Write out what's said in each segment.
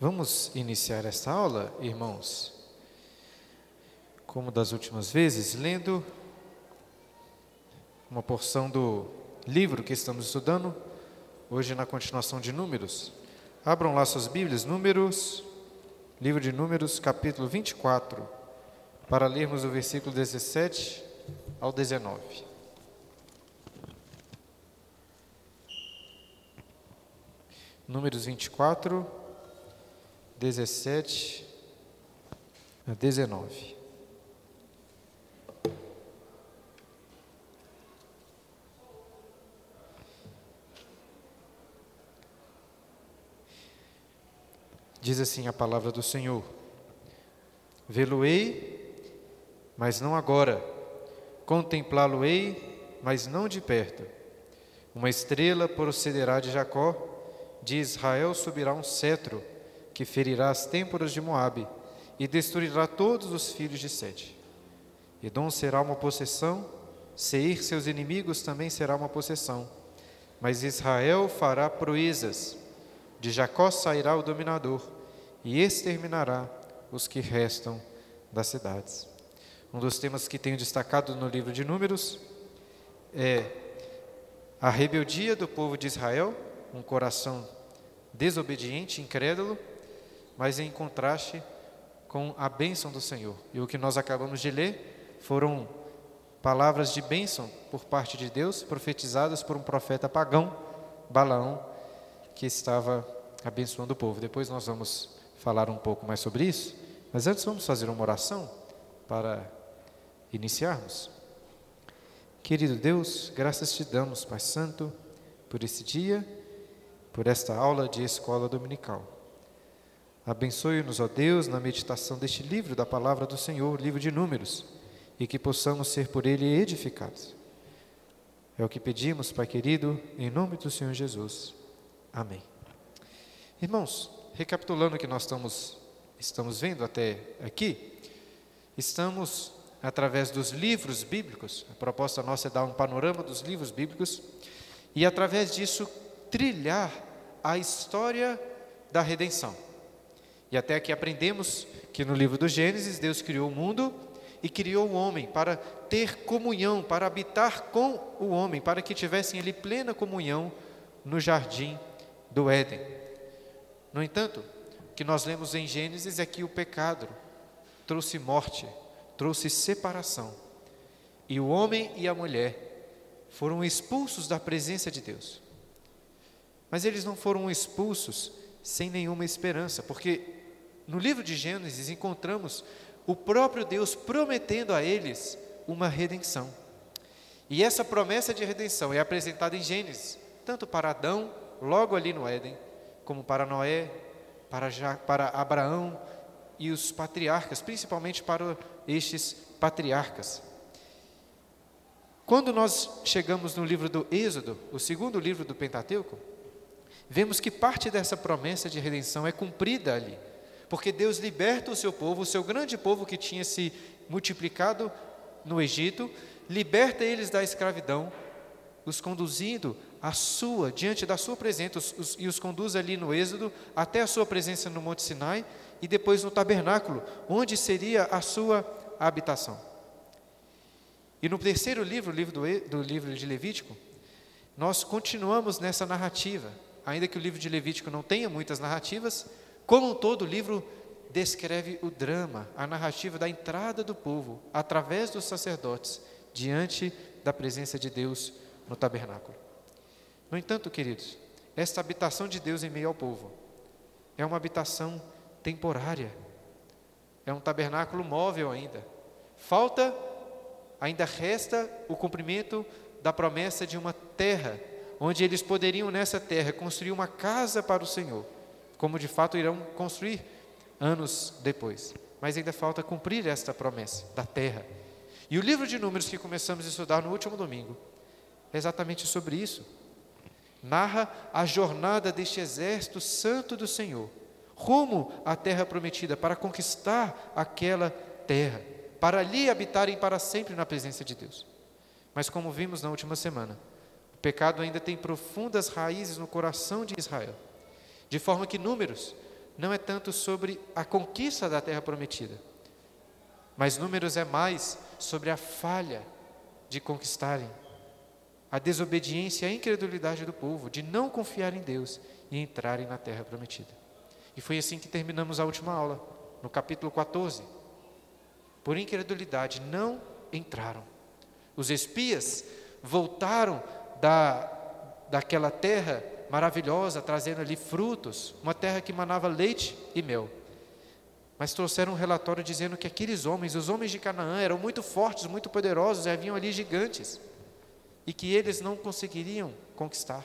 Vamos iniciar esta aula, irmãos, como das últimas vezes, lendo uma porção do livro que estamos estudando, hoje na continuação de Números. Abram lá suas Bíblias, Números, livro de Números, capítulo 24, para lermos o versículo 17 ao 19. Números 24, 17 a 19. Diz assim a palavra do Senhor: Vê-lo-ei, mas não agora, contemplá-lo-ei, mas não de perto. Uma estrela procederá de Jacó, de Israel subirá um cetro que ferirá as têmporas de Moabe e destruirá todos os filhos de Sete. Edom será uma possessão, Seir seus inimigos também será uma possessão. Mas Israel fará proezas, de Jacó sairá o dominador e exterminará os que restam das cidades. Um dos temas que tenho destacado no livro de Números é a rebeldia do povo de Israel, um coração desobediente, incrédulo, mas em contraste com a bênção do Senhor. E o que nós acabamos de ler foram palavras de bênção por parte de Deus, profetizadas por um profeta pagão, Balaão, que estava abençoando o povo. Depois nós vamos falar um pouco mais sobre isso, mas antes vamos fazer uma oração para iniciarmos. Querido Deus, graças te damos, Pai Santo, por esse dia, por esta aula de escola dominical. Abençoe-nos, ó Deus, na meditação deste livro da palavra do Senhor, livro de Números, e que possamos ser por ele edificados. É o que pedimos, Pai querido, em nome do Senhor Jesus. Amém. Irmãos, recapitulando o que nós estamos, estamos vendo até aqui, estamos, através dos livros bíblicos, a proposta nossa é dar um panorama dos livros bíblicos, e através disso trilhar a história da redenção. E até aqui aprendemos que no livro do Gênesis, Deus criou o mundo e criou o homem para ter comunhão, para habitar com o homem, para que tivessem ali plena comunhão no jardim do Éden. No entanto, o que nós lemos em Gênesis é que o pecado trouxe morte, trouxe separação. E o homem e a mulher foram expulsos da presença de Deus. Mas eles não foram expulsos sem nenhuma esperança, porque no livro de Gênesis encontramos o próprio Deus prometendo a eles uma redenção. E essa promessa de redenção é apresentada em Gênesis, tanto para Adão, logo ali no Éden, como para Noé, para, ja, para Abraão e os patriarcas, principalmente para estes patriarcas. Quando nós chegamos no livro do Êxodo, o segundo livro do Pentateuco, vemos que parte dessa promessa de redenção é cumprida ali porque Deus liberta o seu povo, o seu grande povo que tinha se multiplicado no Egito, liberta eles da escravidão, os conduzindo à sua, diante da sua presença, os, os, e os conduz ali no Êxodo até a sua presença no Monte Sinai e depois no tabernáculo, onde seria a sua habitação. E no terceiro livro, livro do, do livro de Levítico, nós continuamos nessa narrativa, ainda que o livro de Levítico não tenha muitas narrativas, como um todo, o livro descreve o drama, a narrativa da entrada do povo, através dos sacerdotes, diante da presença de Deus no tabernáculo. No entanto, queridos, esta habitação de Deus em meio ao povo é uma habitação temporária, é um tabernáculo móvel ainda. Falta, ainda resta o cumprimento da promessa de uma terra, onde eles poderiam nessa terra construir uma casa para o Senhor como de fato irão construir anos depois. Mas ainda falta cumprir esta promessa da terra. E o livro de Números que começamos a estudar no último domingo é exatamente sobre isso. Narra a jornada deste exército santo do Senhor, rumo à terra prometida, para conquistar aquela terra, para ali habitarem para sempre na presença de Deus. Mas como vimos na última semana, o pecado ainda tem profundas raízes no coração de Israel de forma que Números não é tanto sobre a conquista da terra prometida, mas números é mais sobre a falha de conquistarem, a desobediência e a incredulidade do povo, de não confiar em Deus e entrarem na terra prometida. E foi assim que terminamos a última aula, no capítulo 14. Por incredulidade, não entraram. Os espias voltaram da, daquela terra maravilhosa, trazendo ali frutos, uma terra que manava leite e mel. Mas trouxeram um relatório dizendo que aqueles homens, os homens de Canaã, eram muito fortes, muito poderosos, e haviam ali gigantes, e que eles não conseguiriam conquistar,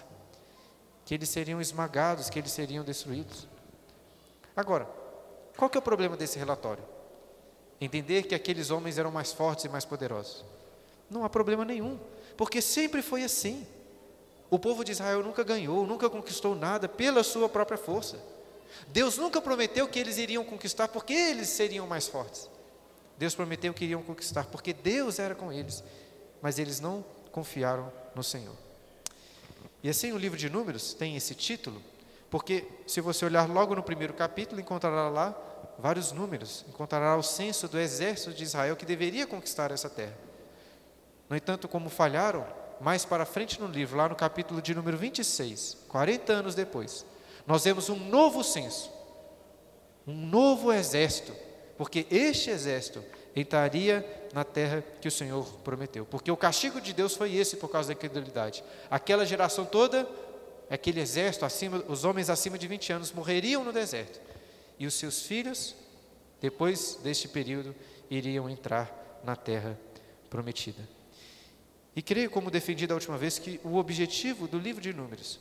que eles seriam esmagados, que eles seriam destruídos. Agora, qual que é o problema desse relatório? Entender que aqueles homens eram mais fortes e mais poderosos. Não há problema nenhum, porque sempre foi assim. O povo de Israel nunca ganhou, nunca conquistou nada pela sua própria força. Deus nunca prometeu que eles iriam conquistar porque eles seriam mais fortes. Deus prometeu que iriam conquistar porque Deus era com eles, mas eles não confiaram no Senhor. E assim o livro de Números tem esse título, porque se você olhar logo no primeiro capítulo, encontrará lá vários números, encontrará o censo do exército de Israel que deveria conquistar essa terra. No entanto, como falharam, mais para frente no livro, lá no capítulo de número 26, 40 anos depois, nós vemos um novo censo, um novo exército, porque este exército entraria na terra que o Senhor prometeu. Porque o castigo de Deus foi esse por causa da incredulidade. Aquela geração toda, aquele exército acima, os homens acima de 20 anos morreriam no deserto. E os seus filhos, depois deste período, iriam entrar na terra prometida. E creio, como defendi da última vez, que o objetivo do livro de Números,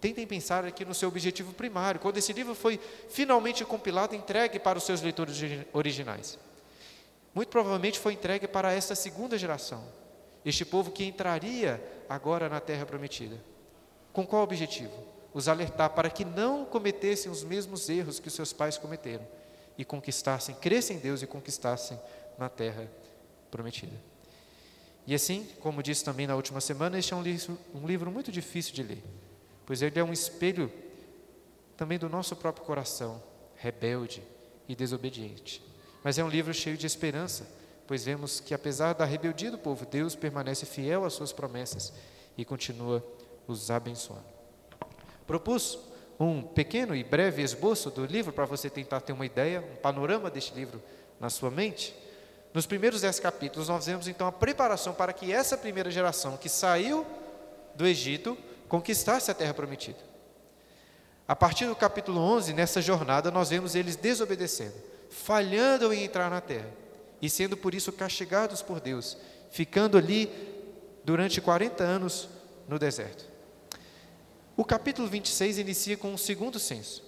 tentem pensar aqui no seu objetivo primário, quando esse livro foi finalmente compilado e entregue para os seus leitores originais. Muito provavelmente foi entregue para esta segunda geração, este povo que entraria agora na terra prometida. Com qual objetivo? Os alertar para que não cometessem os mesmos erros que os seus pais cometeram e conquistassem, crescem em Deus e conquistassem na terra prometida. E assim, como disse também na última semana, este é um livro, um livro muito difícil de ler, pois ele é um espelho também do nosso próprio coração, rebelde e desobediente. Mas é um livro cheio de esperança, pois vemos que apesar da rebeldia do povo, Deus permanece fiel às suas promessas e continua os abençoando. Propus um pequeno e breve esboço do livro para você tentar ter uma ideia, um panorama deste livro na sua mente. Nos primeiros dez capítulos, nós vemos então a preparação para que essa primeira geração que saiu do Egito conquistasse a terra prometida. A partir do capítulo 11, nessa jornada, nós vemos eles desobedecendo, falhando em entrar na terra e sendo por isso castigados por Deus, ficando ali durante 40 anos no deserto. O capítulo 26 inicia com um segundo censo,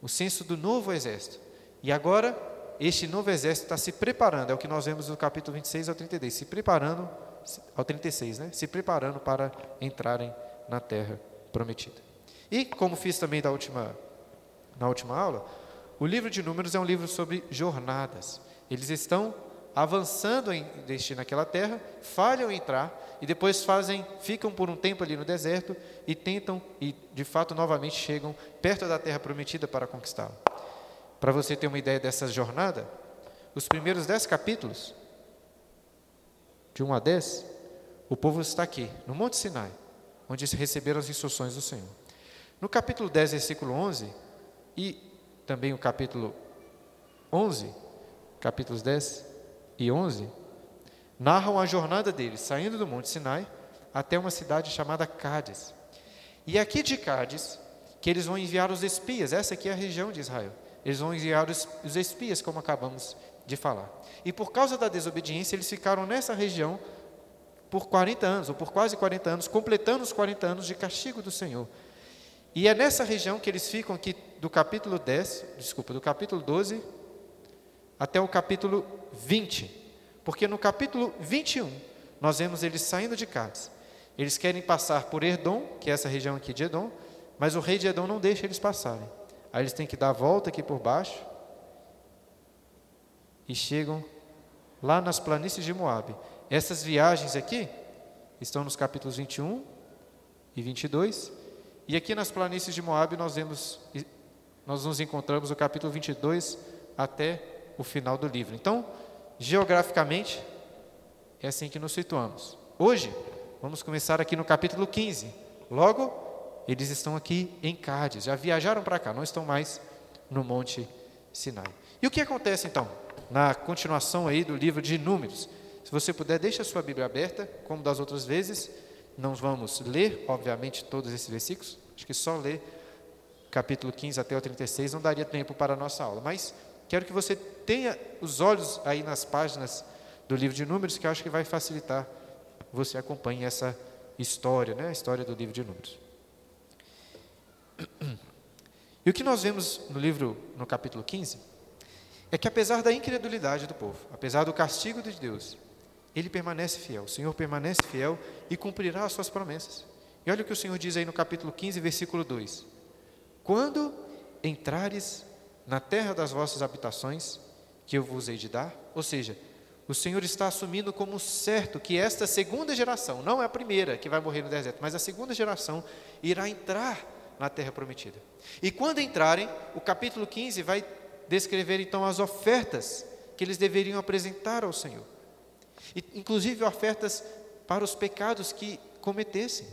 o censo do novo exército. E agora este novo exército está se preparando, é o que nós vemos no capítulo 26 ao 32, se preparando, ao 36, né? Se preparando para entrarem na terra prometida. E, como fiz também da última, na última aula, o livro de Números é um livro sobre jornadas. Eles estão avançando em destino àquela terra, falham em entrar e depois fazem, ficam por um tempo ali no deserto e tentam e de fato novamente chegam perto da terra prometida para conquistá-la. Para você ter uma ideia dessa jornada, os primeiros dez capítulos, de 1 a 10, o povo está aqui, no Monte Sinai, onde receberam as instruções do Senhor. No capítulo 10, versículo 11, e também o capítulo 11, capítulos 10 e 11, narram a jornada deles, saindo do Monte Sinai até uma cidade chamada Cádiz. E é aqui de Cádiz que eles vão enviar os espias, essa aqui é a região de Israel. Eles vão enviar os, os espias, como acabamos de falar. E por causa da desobediência, eles ficaram nessa região por 40 anos, ou por quase 40 anos, completando os 40 anos de castigo do Senhor. E é nessa região que eles ficam aqui do capítulo 10, desculpa, do capítulo 12 até o capítulo 20. Porque no capítulo 21, nós vemos eles saindo de Cádiz. Eles querem passar por Edom, que é essa região aqui de Edom, mas o rei de Edom não deixa eles passarem. Aí eles têm que dar a volta aqui por baixo e chegam lá nas planícies de Moabe. Essas viagens aqui estão nos capítulos 21 e 22. E aqui nas planícies de Moabe nós vemos nós nos encontramos no capítulo 22 até o final do livro. Então, geograficamente, é assim que nos situamos. Hoje, vamos começar aqui no capítulo 15. Logo, eles estão aqui em Cádiz, já viajaram para cá, não estão mais no Monte Sinai. E o que acontece então? Na continuação aí do livro de Números. Se você puder, deixe a sua Bíblia aberta, como das outras vezes. Não vamos ler, obviamente, todos esses versículos. Acho que só ler capítulo 15 até o 36 não daria tempo para a nossa aula. Mas quero que você tenha os olhos aí nas páginas do livro de Números, que acho que vai facilitar você acompanhe essa história, né? a história do livro de Números. E o que nós vemos no livro, no capítulo 15, é que apesar da incredulidade do povo, apesar do castigo de Deus, ele permanece fiel, o Senhor permanece fiel e cumprirá as suas promessas. E olha o que o Senhor diz aí no capítulo 15, versículo 2: Quando entrares na terra das vossas habitações, que eu vos hei de dar, ou seja, o Senhor está assumindo como certo que esta segunda geração, não é a primeira que vai morrer no deserto, mas a segunda geração irá entrar na terra prometida. E quando entrarem, o capítulo 15 vai descrever então as ofertas que eles deveriam apresentar ao Senhor. E, inclusive ofertas para os pecados que cometessem.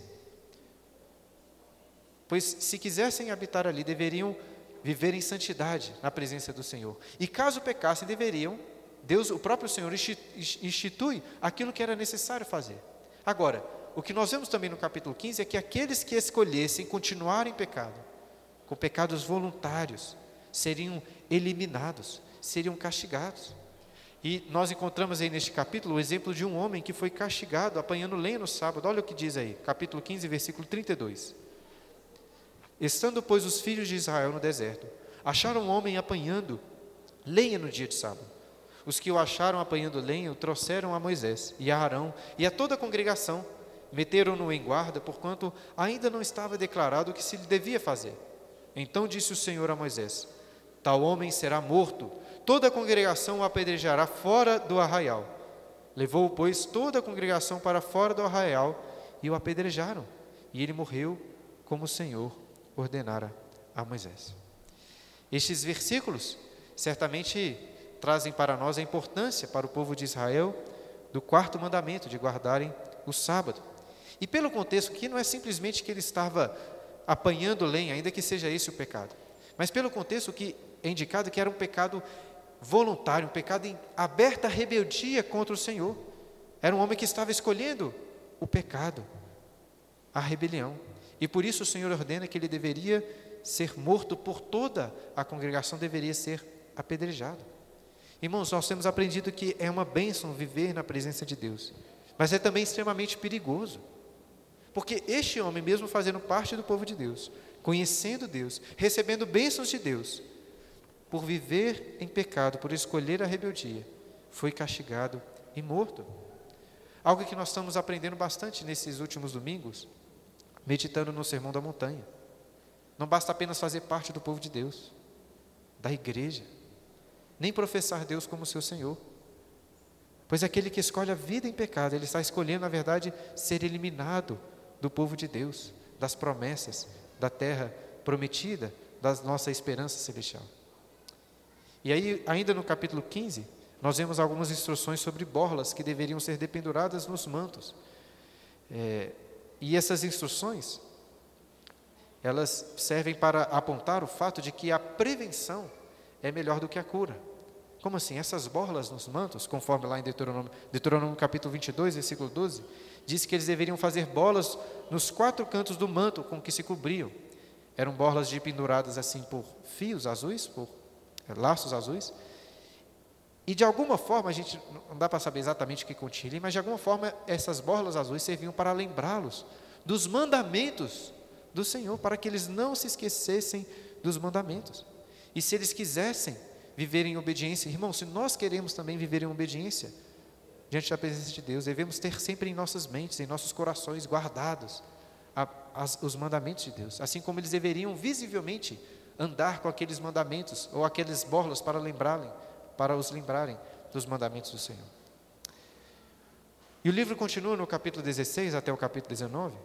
Pois se quisessem habitar ali, deveriam viver em santidade na presença do Senhor. E caso pecassem, deveriam Deus, o próprio Senhor, institui aquilo que era necessário fazer. Agora, o que nós vemos também no capítulo 15 é que aqueles que escolhessem continuar em pecado, com pecados voluntários, seriam eliminados, seriam castigados. E nós encontramos aí neste capítulo o exemplo de um homem que foi castigado apanhando lenha no sábado. Olha o que diz aí, capítulo 15, versículo 32. Estando, pois, os filhos de Israel no deserto, acharam um homem apanhando lenha no dia de sábado. Os que o acharam apanhando lenha o trouxeram a Moisés e a Arão e a toda a congregação. Meteram-no em guarda, porquanto ainda não estava declarado o que se lhe devia fazer. Então disse o Senhor a Moisés: Tal homem será morto, toda a congregação o apedrejará fora do arraial. Levou, pois, toda a congregação para fora do arraial e o apedrejaram. E ele morreu como o Senhor ordenara a Moisés. Estes versículos certamente trazem para nós a importância para o povo de Israel do quarto mandamento, de guardarem o sábado. E pelo contexto que não é simplesmente que ele estava apanhando lenha, ainda que seja esse o pecado, mas pelo contexto que é indicado que era um pecado voluntário, um pecado em aberta rebeldia contra o Senhor. Era um homem que estava escolhendo o pecado, a rebelião. E por isso o Senhor ordena que ele deveria ser morto por toda a congregação, deveria ser apedrejado. Irmãos, nós temos aprendido que é uma bênção viver na presença de Deus, mas é também extremamente perigoso. Porque este homem, mesmo fazendo parte do povo de Deus, conhecendo Deus, recebendo bênçãos de Deus, por viver em pecado, por escolher a rebeldia, foi castigado e morto. Algo que nós estamos aprendendo bastante nesses últimos domingos, meditando no Sermão da Montanha. Não basta apenas fazer parte do povo de Deus, da igreja nem professar Deus como seu Senhor. Pois aquele que escolhe a vida em pecado, ele está escolhendo, na verdade, ser eliminado do povo de Deus, das promessas, da terra prometida, da nossa esperança celestial. E aí, ainda no capítulo 15, nós vemos algumas instruções sobre borlas que deveriam ser dependuradas nos mantos. É, e essas instruções, elas servem para apontar o fato de que a prevenção é melhor do que a cura. Como assim? Essas borlas nos mantos, conforme lá em Deuteronômio, Deuteronômio capítulo 22, versículo 12, diz que eles deveriam fazer bolas nos quatro cantos do manto com que se cobriam. Eram borlas de penduradas assim por fios azuis, por é, laços azuis. E de alguma forma, a gente não dá para saber exatamente o que continha, mas de alguma forma essas borlas azuis serviam para lembrá-los dos mandamentos do Senhor, para que eles não se esquecessem dos mandamentos. E se eles quisessem viver em obediência, irmão, se nós queremos também viver em obediência diante da presença de Deus, devemos ter sempre em nossas mentes, em nossos corações guardados a, as, os mandamentos de Deus, assim como eles deveriam visivelmente andar com aqueles mandamentos ou aqueles borlas para lembrarem, para os lembrarem dos mandamentos do Senhor. E o livro continua no capítulo 16 até o capítulo 19,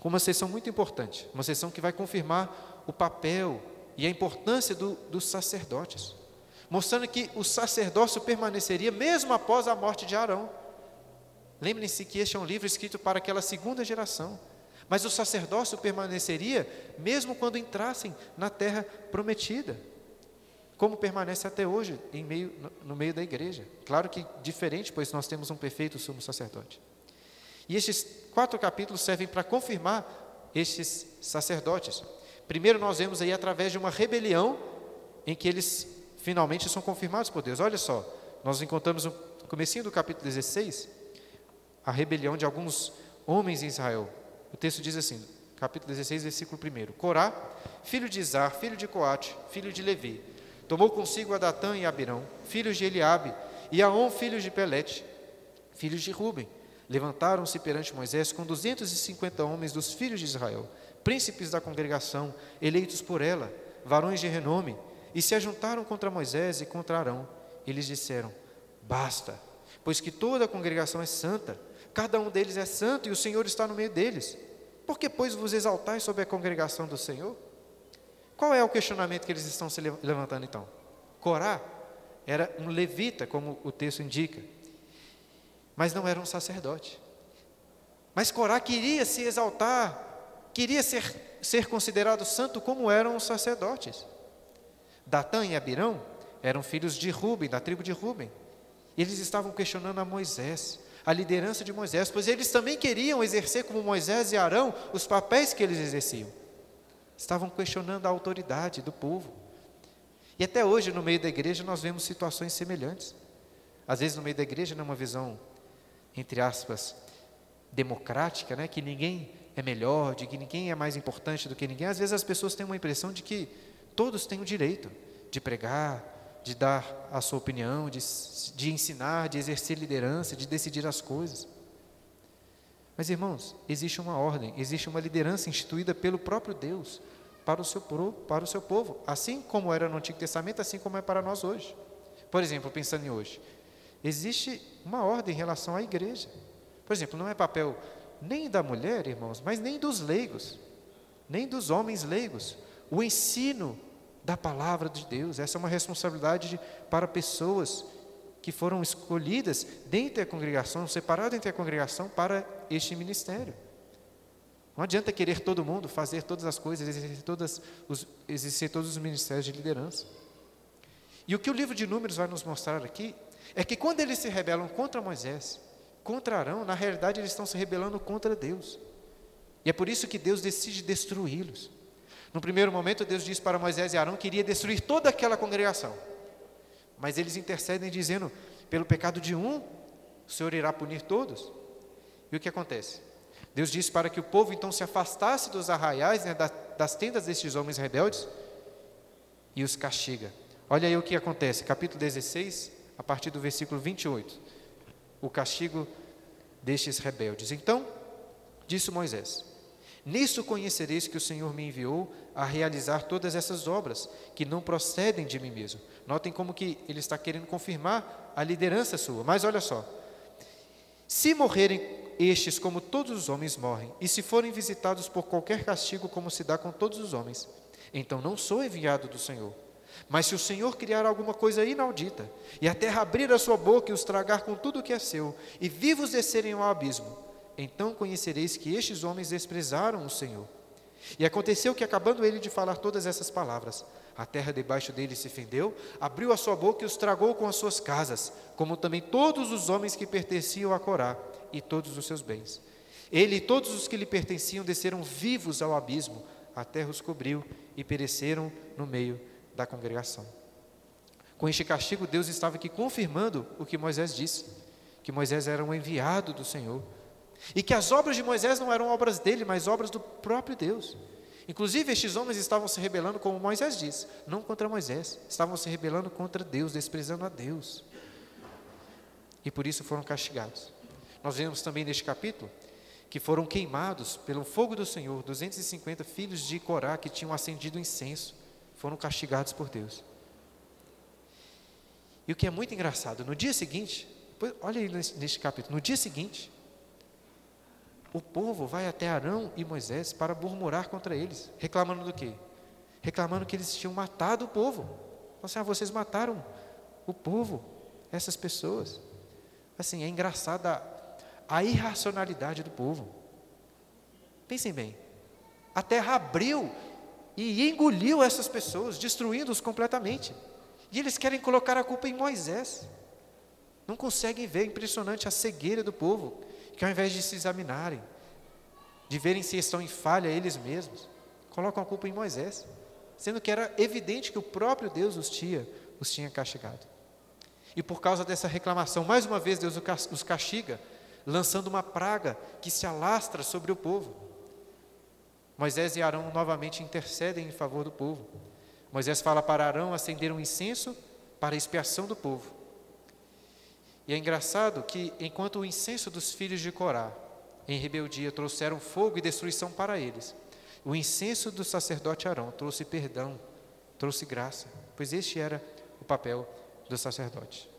com uma sessão muito importante, uma sessão que vai confirmar o papel e a importância do, dos sacerdotes, mostrando que o sacerdócio permaneceria mesmo após a morte de Arão. Lembrem-se que este é um livro escrito para aquela segunda geração. Mas o sacerdócio permaneceria mesmo quando entrassem na terra prometida, como permanece até hoje em meio, no meio da igreja. Claro que diferente, pois nós temos um perfeito sumo sacerdote. E estes quatro capítulos servem para confirmar estes sacerdotes. Primeiro nós vemos aí através de uma rebelião em que eles finalmente são confirmados por Deus. Olha só, nós encontramos no comecinho do capítulo 16 a rebelião de alguns homens em Israel. O texto diz assim, capítulo 16, versículo 1. Corá, filho de Izar, filho de Coate, filho de Levi, tomou consigo a Datã e Abirão, filhos de Eliabe, e Aon, filhos de Pelete, filhos de Ruben. Levantaram-se perante Moisés com 250 homens dos filhos de Israel, príncipes da congregação, eleitos por ela, varões de renome, e se ajuntaram contra Moisés e contra Arão. Eles disseram: Basta, pois que toda a congregação é santa Cada um deles é santo e o Senhor está no meio deles. Por que, pois, vos exaltais sobre a congregação do Senhor? Qual é o questionamento que eles estão se levantando então? Corá era um levita, como o texto indica, mas não era um sacerdote. Mas Corá queria se exaltar, queria ser, ser considerado santo como eram os sacerdotes. Datã e Abirão eram filhos de Ruben, da tribo de Ruben. Eles estavam questionando a Moisés a liderança de Moisés, pois eles também queriam exercer como Moisés e Arão os papéis que eles exerciam. Estavam questionando a autoridade do povo. E até hoje, no meio da igreja, nós vemos situações semelhantes. Às vezes, no meio da igreja, numa visão, entre aspas, democrática, né, que ninguém é melhor, de que ninguém é mais importante do que ninguém, às vezes as pessoas têm uma impressão de que todos têm o direito de pregar, de dar a sua opinião, de, de ensinar, de exercer liderança, de decidir as coisas. Mas, irmãos, existe uma ordem, existe uma liderança instituída pelo próprio Deus para o seu, para o seu povo, assim como era no Antigo Testamento, assim como é para nós hoje. Por exemplo, pensando em hoje, existe uma ordem em relação à igreja. Por exemplo, não é papel nem da mulher, irmãos, mas nem dos leigos, nem dos homens leigos. O ensino da palavra de Deus. Essa é uma responsabilidade de, para pessoas que foram escolhidas dentro da congregação, separadas entre a congregação para este ministério. Não adianta querer todo mundo fazer todas as coisas, exercer, todas os, exercer todos os ministérios de liderança. E o que o livro de Números vai nos mostrar aqui é que quando eles se rebelam contra Moisés, contra Arão, na realidade eles estão se rebelando contra Deus. E é por isso que Deus decide destruí-los. No primeiro momento, Deus diz para Moisés e Arão que iria destruir toda aquela congregação. Mas eles intercedem dizendo: pelo pecado de um, o Senhor irá punir todos. E o que acontece? Deus diz para que o povo então se afastasse dos arraiais, né, das tendas destes homens rebeldes, e os castiga. Olha aí o que acontece, capítulo 16, a partir do versículo 28. O castigo destes rebeldes. Então, disse Moisés: Nisso conhecereis que o Senhor me enviou a realizar todas essas obras, que não procedem de mim mesmo. Notem como que ele está querendo confirmar a liderança sua. Mas olha só. Se morrerem estes como todos os homens morrem, e se forem visitados por qualquer castigo como se dá com todos os homens, então não sou enviado do Senhor. Mas se o Senhor criar alguma coisa inaudita, e a terra abrir a sua boca e os tragar com tudo o que é seu, e vivos descerem ao abismo, então conhecereis que estes homens desprezaram o Senhor. E aconteceu que, acabando ele de falar todas essas palavras, a terra debaixo dele se fendeu, abriu a sua boca e os tragou com as suas casas, como também todos os homens que pertenciam a Corá e todos os seus bens. Ele e todos os que lhe pertenciam desceram vivos ao abismo, a terra os cobriu e pereceram no meio da congregação. Com este castigo, Deus estava aqui confirmando o que Moisés disse, que Moisés era um enviado do Senhor e que as obras de Moisés não eram obras dele, mas obras do próprio Deus. Inclusive, estes homens estavam se rebelando, como Moisés disse, não contra Moisés, estavam se rebelando contra Deus, desprezando a Deus. E por isso foram castigados. Nós vemos também neste capítulo que foram queimados pelo fogo do Senhor 250 filhos de Corá que tinham acendido incenso, foram castigados por Deus. E o que é muito engraçado, no dia seguinte, olha aí neste capítulo, no dia seguinte, o povo vai até Arão e Moisés para murmurar contra eles, reclamando do quê? reclamando que eles tinham matado o povo. Assim, ah, vocês mataram o povo, essas pessoas. Assim, é engraçada a irracionalidade do povo. Pensem bem, a terra abriu e engoliu essas pessoas, destruindo-os completamente. E eles querem colocar a culpa em Moisés. Não conseguem ver, impressionante a cegueira do povo, que ao invés de se examinarem, de verem se estão em falha eles mesmos, colocam a culpa em Moisés, sendo que era evidente que o próprio Deus os tinha, os tinha castigado. E por causa dessa reclamação, mais uma vez Deus os castiga, lançando uma praga que se alastra sobre o povo. Moisés e Arão novamente intercedem em favor do povo. Moisés fala para Arão acender um incenso para a expiação do povo. E é engraçado que, enquanto o incenso dos filhos de Corá, em rebeldia, trouxeram fogo e destruição para eles, o incenso do sacerdote Arão trouxe perdão, trouxe graça, pois este era o papel do sacerdote.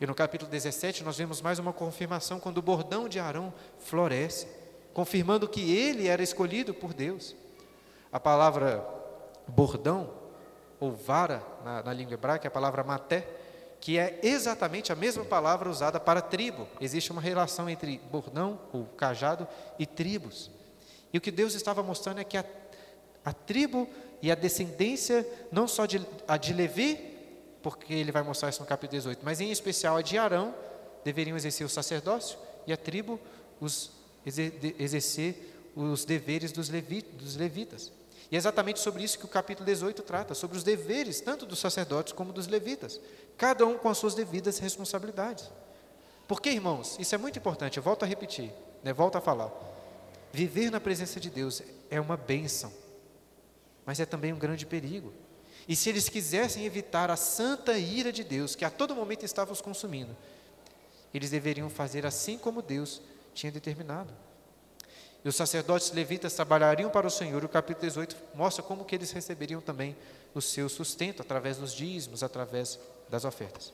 E no capítulo 17 nós vemos mais uma confirmação quando o bordão de Arão floresce, confirmando que ele era escolhido por Deus. A palavra bordão, ou vara na, na língua hebraica, é a palavra maté, que é exatamente a mesma palavra usada para tribo. Existe uma relação entre bordão, ou cajado, e tribos. E o que Deus estava mostrando é que a, a tribo e a descendência, não só de, a de Levi, porque ele vai mostrar isso no capítulo 18, mas em especial a de Arão, deveriam exercer o sacerdócio, e a tribo os, exercer os deveres dos, levi, dos levitas. E é exatamente sobre isso que o capítulo 18 trata, sobre os deveres tanto dos sacerdotes como dos levitas, cada um com as suas devidas responsabilidades. Porque, irmãos, isso é muito importante, eu volto a repetir, né, volto a falar. Viver na presença de Deus é uma bênção, mas é também um grande perigo. E se eles quisessem evitar a santa ira de Deus, que a todo momento estava os consumindo, eles deveriam fazer assim como Deus tinha determinado. E os sacerdotes levitas trabalhariam para o Senhor. O capítulo 18 mostra como que eles receberiam também o seu sustento através dos dízimos, através das ofertas.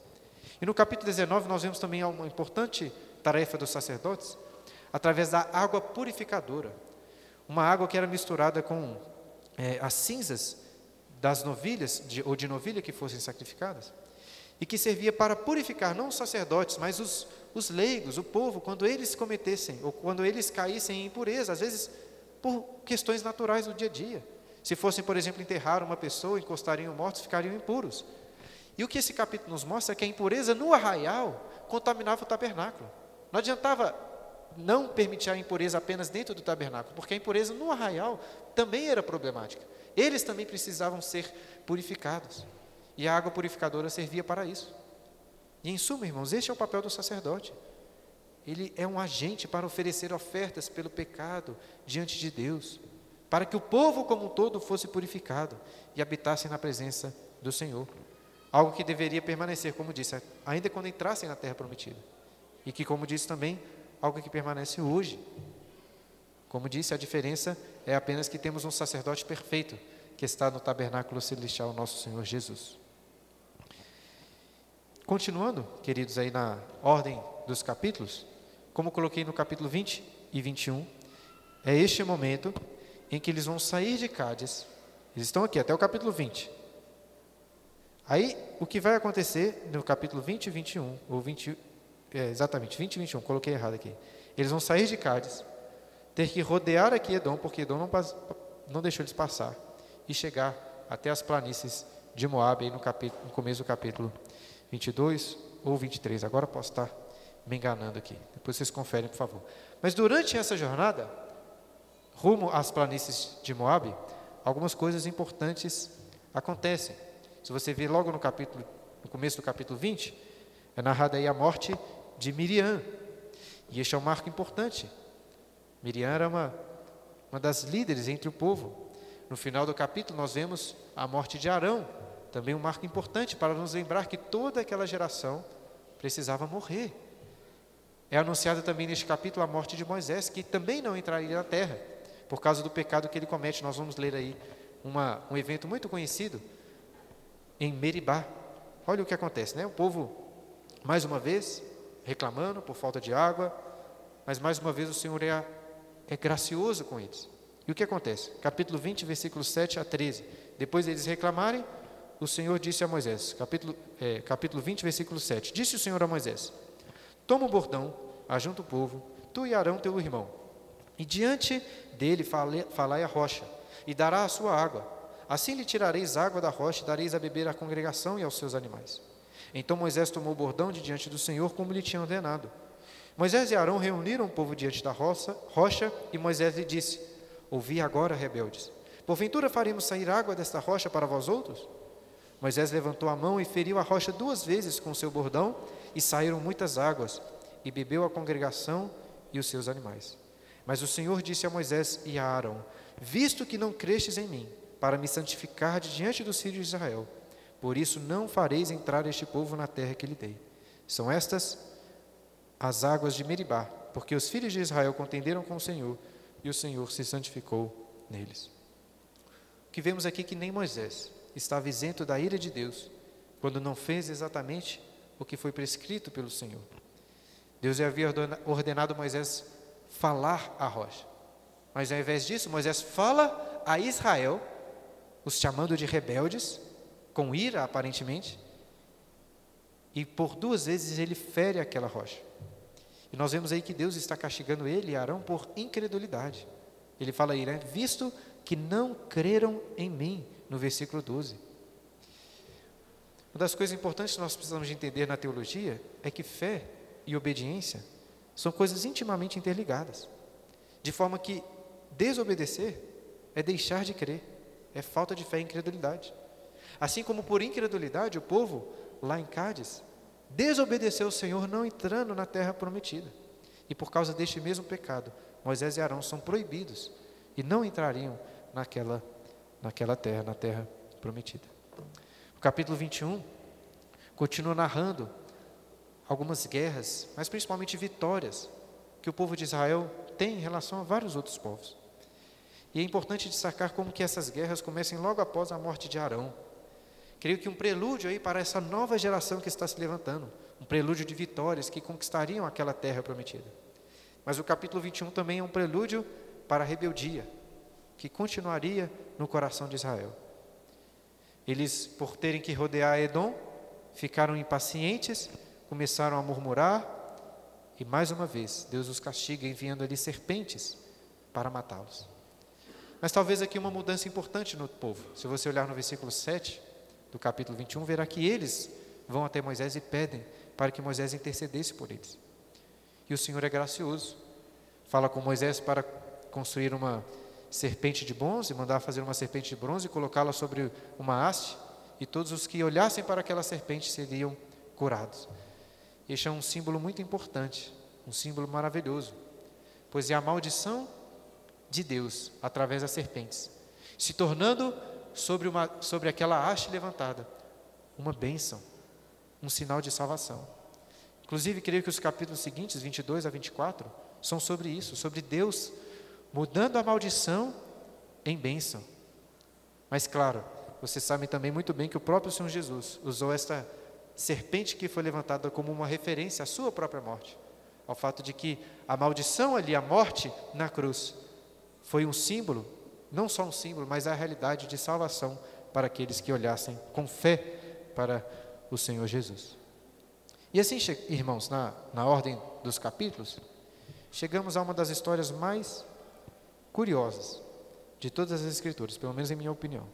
E no capítulo 19 nós vemos também uma importante tarefa dos sacerdotes, através da água purificadora. Uma água que era misturada com é, as cinzas das novilhas, de, ou de novilha que fossem sacrificadas, e que servia para purificar não os sacerdotes, mas os, os leigos, o povo, quando eles cometessem, ou quando eles caíssem em impureza, às vezes por questões naturais do dia a dia. Se fossem, por exemplo, enterrar uma pessoa, encostariam mortos, ficariam impuros. E o que esse capítulo nos mostra é que a impureza no arraial contaminava o tabernáculo. Não adiantava não permitir a impureza apenas dentro do tabernáculo, porque a impureza no arraial também era problemática. Eles também precisavam ser purificados. E a água purificadora servia para isso. E em suma, irmãos, este é o papel do sacerdote. Ele é um agente para oferecer ofertas pelo pecado diante de Deus, para que o povo como um todo fosse purificado e habitasse na presença do Senhor. Algo que deveria permanecer, como disse, ainda quando entrassem na terra prometida. E que, como disse também, algo que permanece hoje. Como disse, a diferença é apenas que temos um sacerdote perfeito que está no tabernáculo celestial, nosso Senhor Jesus. Continuando, queridos, aí na ordem dos capítulos, como coloquei no capítulo 20 e 21, é este momento em que eles vão sair de Cádiz. Eles estão aqui até o capítulo 20. Aí, o que vai acontecer no capítulo 20 e 21, ou 20, é, exatamente, 20 e 21, coloquei errado aqui. Eles vão sair de Cádiz, ter que rodear aqui Edom, porque Edom não, não deixou eles passar, e chegar até as planícies de Moab, aí no, capítulo, no começo do capítulo 22 ou 23. Agora posso estar me enganando aqui. Depois vocês conferem, por favor. Mas durante essa jornada, rumo às planícies de Moabe, algumas coisas importantes acontecem. Se você ver logo no capítulo, no começo do capítulo 20, é narrada aí a morte de Miriam. E este é um marco importante. Miriam era uma, uma das líderes entre o povo. No final do capítulo, nós vemos a morte de Arão, também um marco importante para nos lembrar que toda aquela geração precisava morrer. É anunciada também neste capítulo a morte de Moisés, que também não entraria na terra, por causa do pecado que ele comete. Nós vamos ler aí uma, um evento muito conhecido em Meribá. Olha o que acontece, né? O povo, mais uma vez, reclamando por falta de água, mas mais uma vez o Senhor é, é gracioso com eles. E o que acontece? Capítulo 20, versículos 7 a 13. Depois eles reclamarem, o Senhor disse a Moisés, capítulo, é, capítulo 20, versículo 7. Disse o Senhor a Moisés: Toma o bordão, ajunta o povo, tu e Arão teu irmão, e diante dele falai a rocha, e dará a sua água. Assim lhe tirareis água da rocha e dareis a beber à congregação e aos seus animais. Então Moisés tomou o bordão de diante do Senhor, como lhe tinha ordenado. Moisés e Arão reuniram o povo diante da roça, rocha, e Moisés lhe disse: Ouvi agora, rebeldes. Porventura faremos sair água desta rocha para vós outros? Moisés levantou a mão e feriu a rocha duas vezes com seu bordão, e saíram muitas águas, e bebeu a congregação e os seus animais. Mas o Senhor disse a Moisés e a Arão: Visto que não crestes em mim, para me santificar de diante dos filhos de Israel, por isso não fareis entrar este povo na terra que lhe dei. São estas as águas de Meribá, porque os filhos de Israel contenderam com o Senhor, e o Senhor se santificou neles. O que vemos aqui é que nem Moisés estava isento da ira de Deus, quando não fez exatamente o que foi prescrito pelo Senhor. Deus havia ordenado Moisés falar à rocha. Mas ao invés disso, Moisés fala a Israel, os chamando de rebeldes, com ira aparentemente, e por duas vezes ele fere aquela rocha. E nós vemos aí que Deus está castigando ele e Arão por incredulidade. Ele fala aí, né? Visto que não creram em mim, no versículo 12. Uma das coisas importantes que nós precisamos de entender na teologia é que fé e obediência são coisas intimamente interligadas. De forma que desobedecer é deixar de crer, é falta de fé e incredulidade. Assim como por incredulidade o povo, lá em Cádiz, desobedeceu o Senhor não entrando na terra prometida. E por causa deste mesmo pecado, Moisés e Arão são proibidos e não entrariam naquela, naquela terra, na terra prometida. O capítulo 21 continua narrando algumas guerras, mas principalmente vitórias que o povo de Israel tem em relação a vários outros povos. E é importante destacar como que essas guerras comecem logo após a morte de Arão. Creio que um prelúdio aí para essa nova geração que está se levantando, um prelúdio de vitórias que conquistariam aquela terra prometida. Mas o capítulo 21 também é um prelúdio para a rebeldia, que continuaria no coração de Israel. Eles, por terem que rodear Edom, ficaram impacientes, começaram a murmurar, e mais uma vez, Deus os castiga enviando ali serpentes para matá-los. Mas talvez aqui uma mudança importante no povo. Se você olhar no versículo 7, do capítulo 21, verá que eles vão até Moisés e pedem para que Moisés intercedesse por eles. E o Senhor é gracioso. Fala com Moisés para construir uma serpente de bronze, mandar fazer uma serpente de bronze e colocá-la sobre uma haste, e todos os que olhassem para aquela serpente seriam curados. Este é um símbolo muito importante, um símbolo maravilhoso, pois é a maldição de Deus através das serpentes, se tornando sobre, uma, sobre aquela haste levantada, uma bênção, um sinal de salvação. Inclusive, creio que os capítulos seguintes, 22 a 24, são sobre isso, sobre Deus mudando a maldição em bênção. Mas, claro, vocês sabem também muito bem que o próprio Senhor Jesus usou esta serpente que foi levantada como uma referência à sua própria morte, ao fato de que a maldição ali, a morte na cruz, foi um símbolo não só um símbolo, mas a realidade de salvação para aqueles que olhassem com fé para o Senhor Jesus. E assim, irmãos, na, na ordem dos capítulos, chegamos a uma das histórias mais curiosas de todas as Escrituras, pelo menos em minha opinião.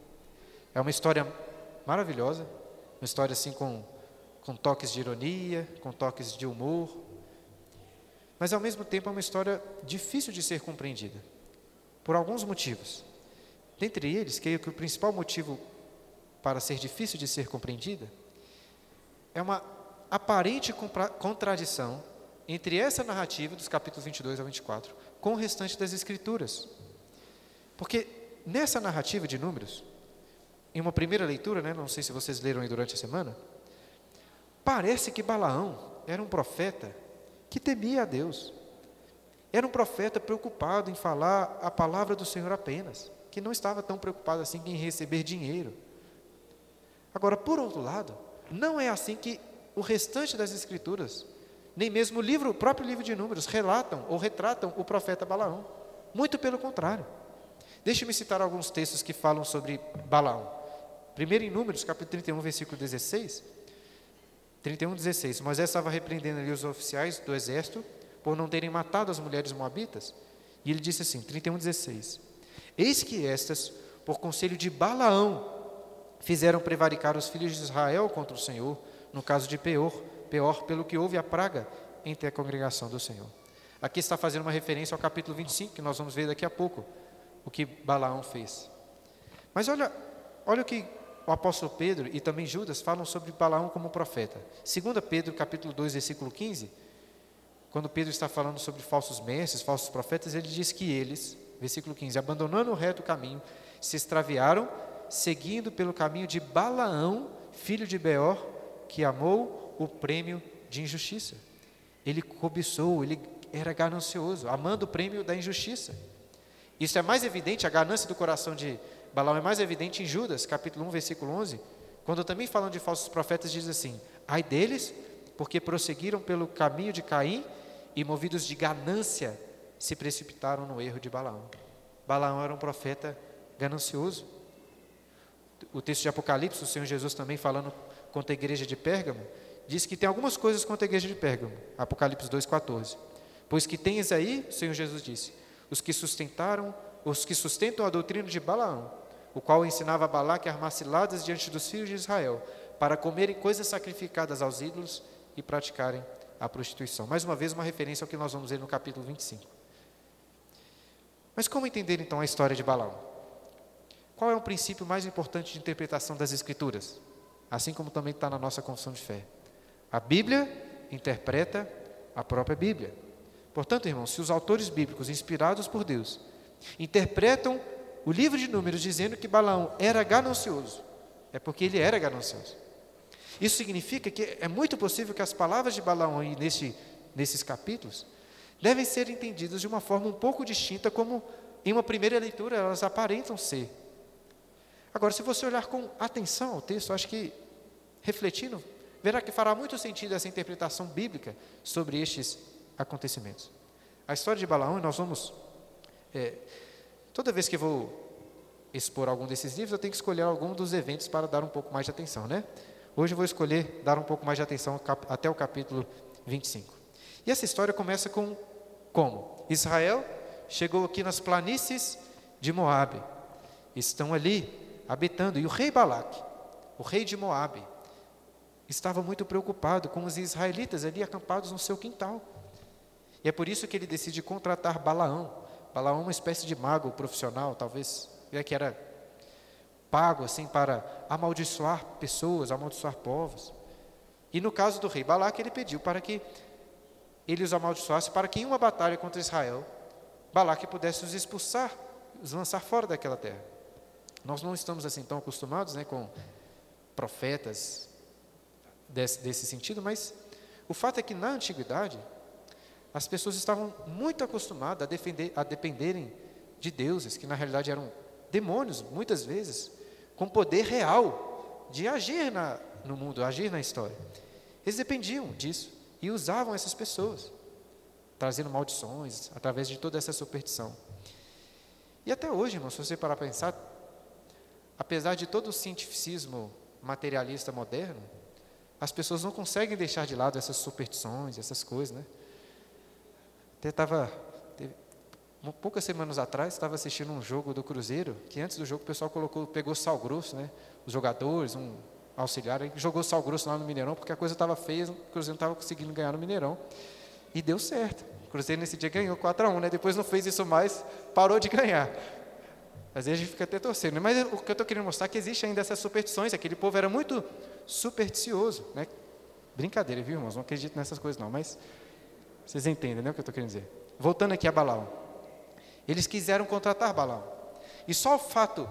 É uma história maravilhosa, uma história assim com, com toques de ironia, com toques de humor, mas ao mesmo tempo é uma história difícil de ser compreendida, por alguns motivos. Dentre eles, creio que o principal motivo para ser difícil de ser compreendida é uma aparente contradição entre essa narrativa dos capítulos 22 a 24 com o restante das Escrituras. Porque nessa narrativa de Números, em uma primeira leitura, né, não sei se vocês leram aí durante a semana, parece que Balaão era um profeta que temia a Deus. Era um profeta preocupado em falar a palavra do Senhor apenas que não estava tão preocupado assim em receber dinheiro. Agora, por outro lado, não é assim que o restante das escrituras, nem mesmo o livro, o próprio livro de Números, relatam ou retratam o profeta Balaão. Muito pelo contrário. Deixe-me citar alguns textos que falam sobre Balaão. Primeiro em Números, capítulo 31, versículo 16. 31, 16. Moisés estava repreendendo ali os oficiais do exército por não terem matado as mulheres moabitas. E ele disse assim, 31, 16. Eis que estas, por conselho de Balaão, fizeram prevaricar os filhos de Israel contra o Senhor, no caso de Peor, Peor, pelo que houve a praga entre a congregação do Senhor. Aqui está fazendo uma referência ao capítulo 25, que nós vamos ver daqui a pouco, o que Balaão fez. Mas olha, olha o que o apóstolo Pedro e também Judas falam sobre Balaão como profeta. 2 Pedro, capítulo 2, versículo 15, quando Pedro está falando sobre falsos mestres, falsos profetas, ele diz que eles, versículo 15, abandonando o reto caminho, se extraviaram, seguindo pelo caminho de Balaão, filho de Beor, que amou o prêmio de injustiça. Ele cobiçou, ele era ganancioso, amando o prêmio da injustiça. Isso é mais evidente, a ganância do coração de Balaão é mais evidente em Judas, capítulo 1, versículo 11, quando também falando de falsos profetas, diz assim: Ai deles, porque prosseguiram pelo caminho de Caim e, movidos de ganância, se precipitaram no erro de Balaão. Balaão era um profeta ganancioso. O texto de Apocalipse, o Senhor Jesus também falando contra a igreja de Pérgamo, diz que tem algumas coisas contra a igreja de Pérgamo. Apocalipse 2,14. Pois que tens aí, o Senhor Jesus disse, os que sustentaram, os que sustentam a doutrina de Balaão, o qual ensinava a Balaque a armar ciladas diante dos filhos de Israel, para comerem coisas sacrificadas aos ídolos e praticarem a prostituição. Mais uma vez, uma referência ao que nós vamos ver no capítulo 25. Mas como entender então a história de Balaão? Qual é o princípio mais importante de interpretação das Escrituras? Assim como também está na nossa confissão de fé. A Bíblia interpreta a própria Bíblia. Portanto, irmãos, se os autores bíblicos, inspirados por Deus, interpretam o livro de Números dizendo que Balaão era ganancioso, é porque ele era ganancioso. Isso significa que é muito possível que as palavras de Balaão aí nesse, nesses capítulos devem ser entendidas de uma forma um pouco distinta, como em uma primeira leitura elas aparentam ser. Agora, se você olhar com atenção ao texto, acho que refletindo, verá que fará muito sentido essa interpretação bíblica sobre estes acontecimentos. A história de Balaão, nós vamos. É, toda vez que vou expor algum desses livros, eu tenho que escolher algum dos eventos para dar um pouco mais de atenção, né? Hoje eu vou escolher dar um pouco mais de atenção até o capítulo 25. E essa história começa com como? Israel chegou aqui nas planícies de Moabe. Estão ali habitando. E o rei Balaque, o rei de Moabe, estava muito preocupado com os israelitas ali acampados no seu quintal. E é por isso que ele decide contratar Balaão. Balaão é uma espécie de mago profissional, talvez, é que era pago assim para amaldiçoar pessoas, amaldiçoar povos. E no caso do rei Balaque, ele pediu para que ele os amaldiçoasse para que em uma batalha contra Israel, Balaque pudesse os expulsar, os lançar fora daquela terra. Nós não estamos assim tão acostumados né, com profetas desse, desse sentido, mas o fato é que na antiguidade as pessoas estavam muito acostumadas a, defender, a dependerem de deuses, que na realidade eram demônios, muitas vezes, com poder real de agir na, no mundo, agir na história. Eles dependiam disso e usavam essas pessoas, trazendo maldições através de toda essa superstição. E até hoje, irmão, se você parar para pensar, apesar de todo o cientificismo materialista moderno, as pessoas não conseguem deixar de lado essas superstições, essas coisas, né? Até estava poucas semanas atrás, estava assistindo um jogo do Cruzeiro, que antes do jogo o pessoal colocou, pegou sal grosso, né? Os jogadores, um auxiliar, jogou sal grosso lá no Mineirão, porque a coisa estava feia, o Cruzeiro não estava conseguindo ganhar no Mineirão. E deu certo. O Cruzeiro nesse dia ganhou 4 a 1 né? Depois não fez isso mais, parou de ganhar. Às vezes a gente fica até torcendo. Né? Mas o que eu estou querendo mostrar é que existe ainda essas superstições. Aquele povo era muito supersticioso. Né? Brincadeira, viu, irmãos? Não acredito nessas coisas, não. Mas vocês entendem né, o que eu estou querendo dizer. Voltando aqui a Balaão. Eles quiseram contratar Balaão. E só o fato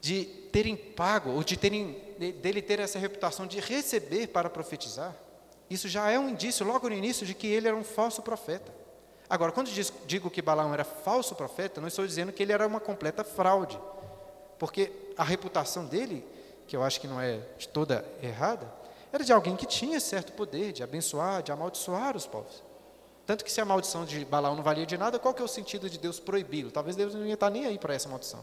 de terem pago, ou de terem, dele ter essa reputação de receber para profetizar, isso já é um indício, logo no início, de que ele era um falso profeta. Agora, quando digo que Balaão era falso profeta, não estou dizendo que ele era uma completa fraude, porque a reputação dele, que eu acho que não é de toda errada, era de alguém que tinha certo poder de abençoar, de amaldiçoar os povos. Tanto que se a maldição de Balaão não valia de nada, qual que é o sentido de Deus proibi-lo? Talvez Deus não ia estar nem aí para essa maldição.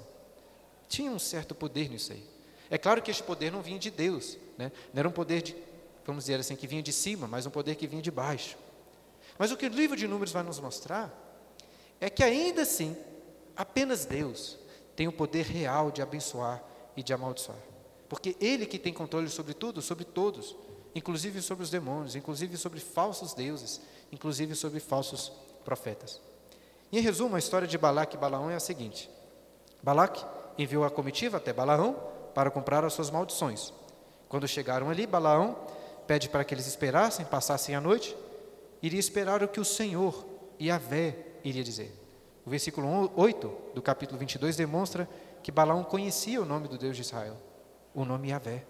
Tinha um certo poder nisso aí. É claro que este poder não vinha de Deus, né? não era um poder de, vamos dizer assim, que vinha de cima, mas um poder que vinha de baixo. Mas o que o livro de Números vai nos mostrar é que ainda assim, apenas Deus tem o poder real de abençoar e de amaldiçoar. Porque Ele que tem controle sobre tudo, sobre todos, inclusive sobre os demônios, inclusive sobre falsos deuses, inclusive sobre falsos profetas. em resumo, a história de Balaque e Balaão é a seguinte: Balaque enviou a comitiva até Balaão para comprar as suas maldições. Quando chegaram ali, Balaão pede para que eles esperassem, passassem a noite, iria esperar o que o Senhor, Yahvé, iria dizer. O versículo 8 do capítulo 22 demonstra que Balaão conhecia o nome do Deus de Israel, o nome Yahvé.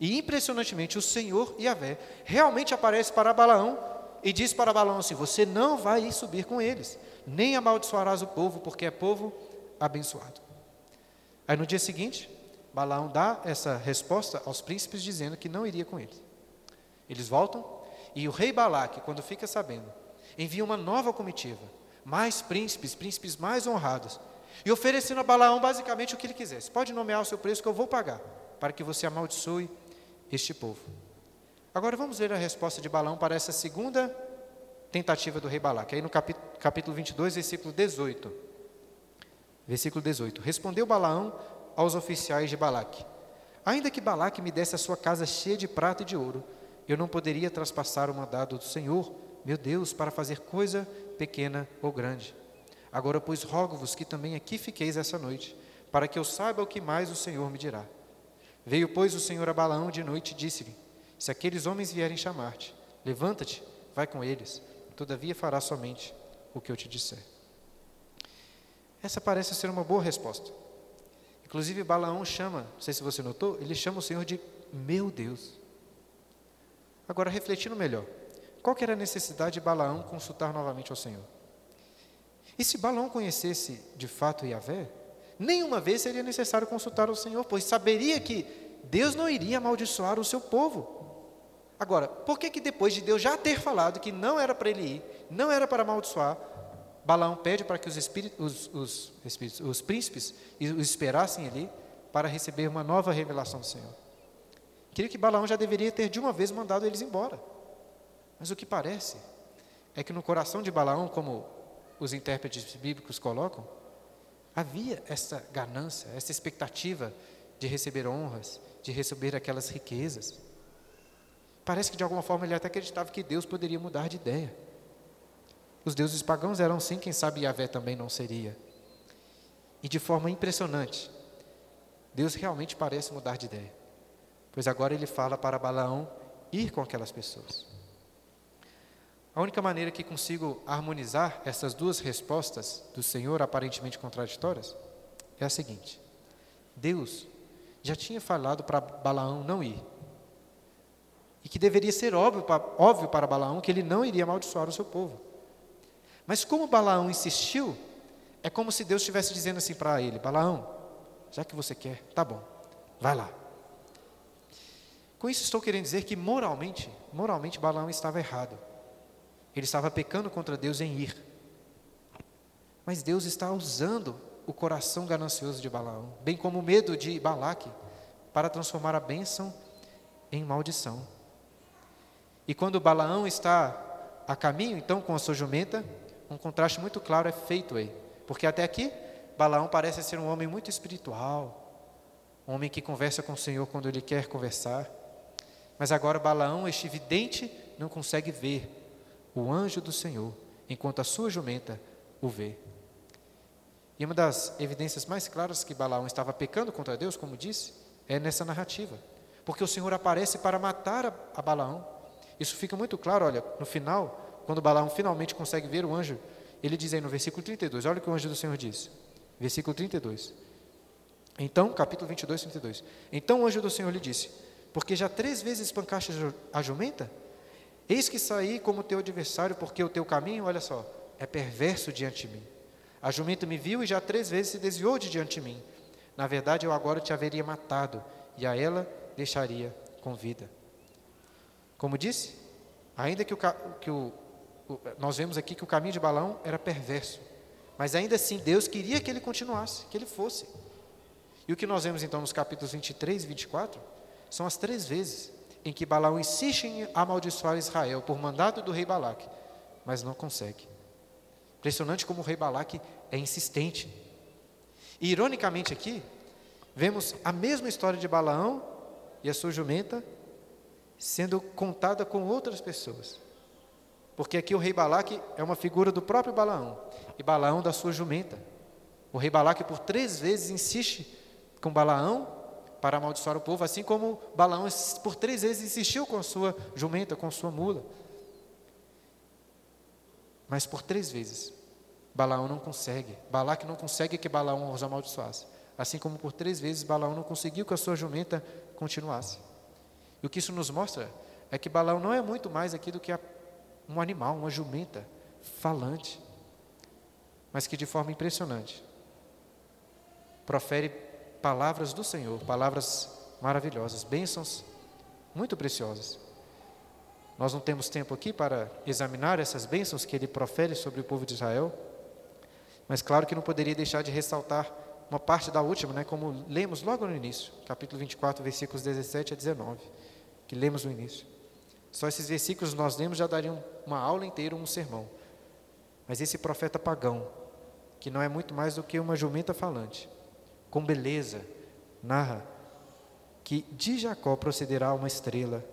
E impressionantemente, o Senhor Yahvé realmente aparece para Balaão e diz para Balaão assim: Você não vai subir com eles, nem amaldiçoarás o povo, porque é povo abençoado. Aí no dia seguinte, Balaão dá essa resposta aos príncipes, dizendo que não iria com eles. Eles voltam e o rei Balaque, quando fica sabendo, envia uma nova comitiva, mais príncipes, príncipes mais honrados, e oferecendo a Balaão basicamente o que ele quisesse. Pode nomear o seu preço que eu vou pagar, para que você amaldiçoe este povo. Agora vamos ver a resposta de Balaão para essa segunda tentativa do rei Balaque. Aí no capítulo, capítulo 22, versículo 18. Versículo 18. Respondeu Balaão aos oficiais de Balaque: Ainda que Balaque me desse a sua casa cheia de prata e de ouro, eu não poderia traspassar o mandado do Senhor, meu Deus, para fazer coisa pequena ou grande. Agora, pois, rogo-vos que também aqui fiqueis essa noite, para que eu saiba o que mais o Senhor me dirá. Veio, pois, o Senhor a Balaão de noite e disse-lhe: Se aqueles homens vierem chamar-te, levanta-te, vai com eles, todavia farás somente o que eu te disser. Essa parece ser uma boa resposta. Inclusive, Balaão chama, não sei se você notou, ele chama o Senhor de meu Deus. Agora, refletindo melhor, qual que era a necessidade de Balaão consultar novamente ao Senhor? E se Balaão conhecesse de fato Yahvé, nenhuma vez seria necessário consultar o Senhor, pois saberia que Deus não iria amaldiçoar o seu povo. Agora, por que que depois de Deus já ter falado que não era para ele ir, não era para amaldiçoar, Balaão pede para que os, espíritos, os, os, espíritos, os príncipes os esperassem ali para receber uma nova revelação do Senhor? Queria que Balaão já deveria ter de uma vez mandado eles embora. Mas o que parece é que no coração de Balaão, como os intérpretes bíblicos colocam, havia essa ganância, essa expectativa de receber honras, de receber aquelas riquezas. Parece que de alguma forma ele até acreditava que Deus poderia mudar de ideia. Os deuses pagãos eram sim, quem sabe Yahvé também não seria. E de forma impressionante, Deus realmente parece mudar de ideia. Pois agora ele fala para Balaão ir com aquelas pessoas. A única maneira que consigo harmonizar essas duas respostas do Senhor, aparentemente contraditórias, é a seguinte: Deus já tinha falado para Balaão não ir. E que deveria ser óbvio, óbvio para Balaão que ele não iria amaldiçoar o seu povo. Mas como Balaão insistiu, é como se Deus estivesse dizendo assim para ele: Balaão, já que você quer, tá bom, vai lá. Com isso estou querendo dizer que moralmente, moralmente Balaão estava errado. Ele estava pecando contra Deus em ir. Mas Deus está usando o coração ganancioso de Balaão, bem como o medo de Balaque, para transformar a bênção em maldição. E quando Balaão está a caminho, então, com a sua jumenta, um contraste muito claro é feito aí. Porque até aqui, Balaão parece ser um homem muito espiritual, um homem que conversa com o Senhor quando ele quer conversar. Mas agora Balaão, este vidente, não consegue ver o anjo do Senhor, enquanto a sua jumenta o vê. E uma das evidências mais claras que Balaão estava pecando contra Deus, como disse, é nessa narrativa. Porque o Senhor aparece para matar a, a Balaão. Isso fica muito claro, olha, no final, quando Balaão finalmente consegue ver o anjo, ele diz aí no versículo 32, olha o que o anjo do Senhor diz. Versículo 32. Então, capítulo 22, 32. Então o anjo do Senhor lhe disse: Porque já três vezes espancaste a jumenta? Eis que saí como teu adversário, porque o teu caminho, olha só, é perverso diante de mim. A jumenta me viu e já três vezes se desviou de diante de mim. Na verdade, eu agora te haveria matado, e a ela deixaria com vida. Como disse, ainda que o, que o, nós vemos aqui que o caminho de Balaão era perverso. Mas ainda assim, Deus queria que ele continuasse, que ele fosse. E o que nós vemos então nos capítulos 23 e 24 são as três vezes em que Balaão insiste em amaldiçoar Israel por mandado do rei Balaque, mas não consegue. Impressionante como o rei Balaque é insistente. E ironicamente aqui, vemos a mesma história de Balaão e a sua jumenta sendo contada com outras pessoas. Porque aqui o rei Balaque é uma figura do próprio Balaão e Balaão da sua jumenta. O rei Balaque por três vezes insiste com Balaão para amaldiçoar o povo, assim como Balaão por três vezes insistiu com sua jumenta, com sua mula. Mas por três vezes, Balaão não consegue. Balaque não consegue que Balaão os amaldiçoasse. Assim como por três vezes Balaão não conseguiu que a sua jumenta continuasse. E o que isso nos mostra é que Balaão não é muito mais aqui do que um animal, uma jumenta falante, mas que de forma impressionante profere palavras do Senhor, palavras maravilhosas, bênçãos muito preciosas. Nós não temos tempo aqui para examinar essas bênçãos que ele profere sobre o povo de Israel, mas claro que não poderia deixar de ressaltar uma parte da última, né, como lemos logo no início, capítulo 24, versículos 17 a 19, que lemos no início. Só esses versículos nós lemos já dariam uma aula inteira, um sermão. Mas esse profeta pagão, que não é muito mais do que uma jumenta falante, com beleza, narra que de Jacó procederá uma estrela,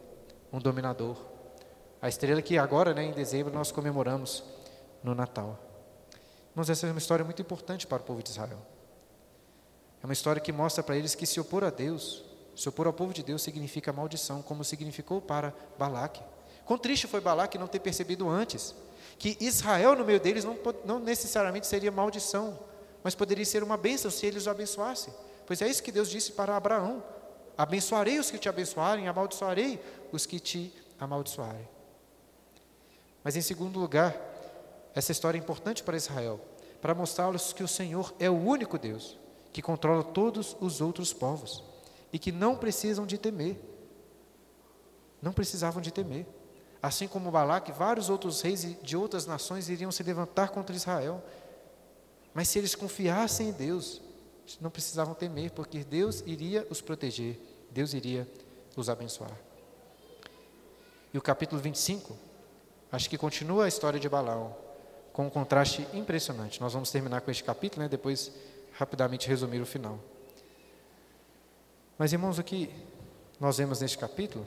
um dominador. A estrela que agora, né, em dezembro, nós comemoramos no Natal. Mas essa é uma história muito importante para o povo de Israel. É uma história que mostra para eles que se opor a Deus, se opor ao povo de Deus significa maldição, como significou para Balaque. Quão triste foi Balaque não ter percebido antes que Israel no meio deles não, não necessariamente seria maldição, mas poderia ser uma bênção se eles o abençoassem. Pois é isso que Deus disse para Abraão: abençoarei os que te abençoarem, amaldiçoarei os que te amaldiçoarem. Mas em segundo lugar, essa história é importante para Israel, para mostrar-lhes que o Senhor é o único Deus que controla todos os outros povos e que não precisam de temer. Não precisavam de temer. Assim como Balaque, vários outros reis de outras nações iriam se levantar contra Israel mas se eles confiassem em Deus, não precisavam temer, porque Deus iria os proteger, Deus iria os abençoar. E o capítulo 25, acho que continua a história de Balaão, com um contraste impressionante. Nós vamos terminar com este capítulo, né? depois rapidamente resumir o final. Mas, irmãos, o que nós vemos neste capítulo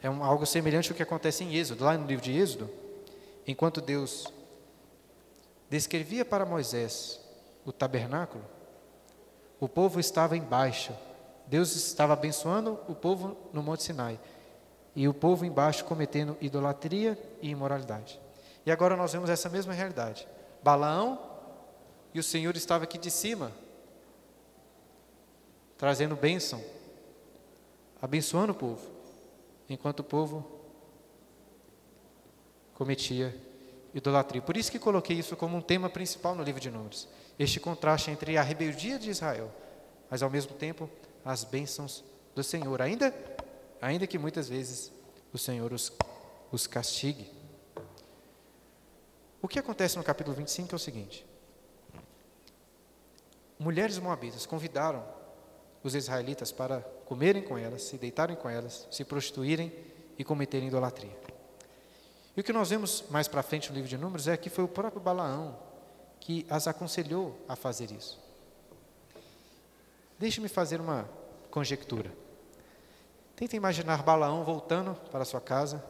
é um, algo semelhante ao que acontece em Êxodo, lá no livro de Êxodo, enquanto Deus descrevia para Moisés o tabernáculo, o povo estava embaixo. Deus estava abençoando o povo no Monte Sinai. E o povo embaixo cometendo idolatria e imoralidade. E agora nós vemos essa mesma realidade. Balaão e o Senhor estava aqui de cima, trazendo bênção, abençoando o povo, enquanto o povo cometia idolatria. Por isso que coloquei isso como um tema principal no livro de Números. Este contraste entre a rebeldia de Israel, mas ao mesmo tempo as bênçãos do Senhor, ainda, ainda que muitas vezes o Senhor os, os castigue. O que acontece no capítulo 25 é o seguinte: mulheres moabitas convidaram os israelitas para comerem com elas, se deitarem com elas, se prostituírem e cometerem idolatria. E o que nós vemos mais para frente no livro de Números é que foi o próprio Balaão que as aconselhou a fazer isso. Deixe-me fazer uma conjectura. Tenta imaginar Balaão voltando para sua casa,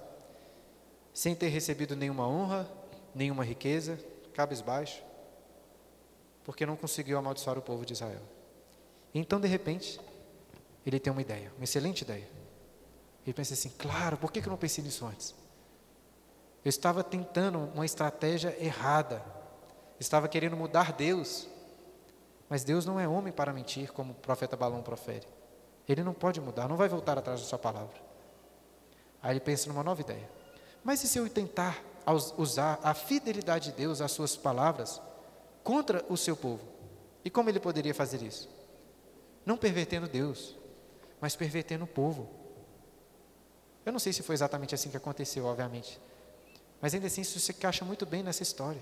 sem ter recebido nenhuma honra, nenhuma riqueza, cabisbaixo, porque não conseguiu amaldiçoar o povo de Israel. Então, de repente, ele tem uma ideia, uma excelente ideia. Ele pensa assim: claro, por que eu não pensei nisso antes? Eu estava tentando uma estratégia errada. Estava querendo mudar Deus. Mas Deus não é homem para mentir, como o profeta Balão profere. Ele não pode mudar, não vai voltar atrás da sua palavra. Aí ele pensa numa nova ideia. Mas e se eu tentar usar a fidelidade de Deus às suas palavras contra o seu povo? E como ele poderia fazer isso? Não pervertendo Deus, mas pervertendo o povo. Eu não sei se foi exatamente assim que aconteceu, obviamente. Mas ainda assim isso se encaixa muito bem nessa história.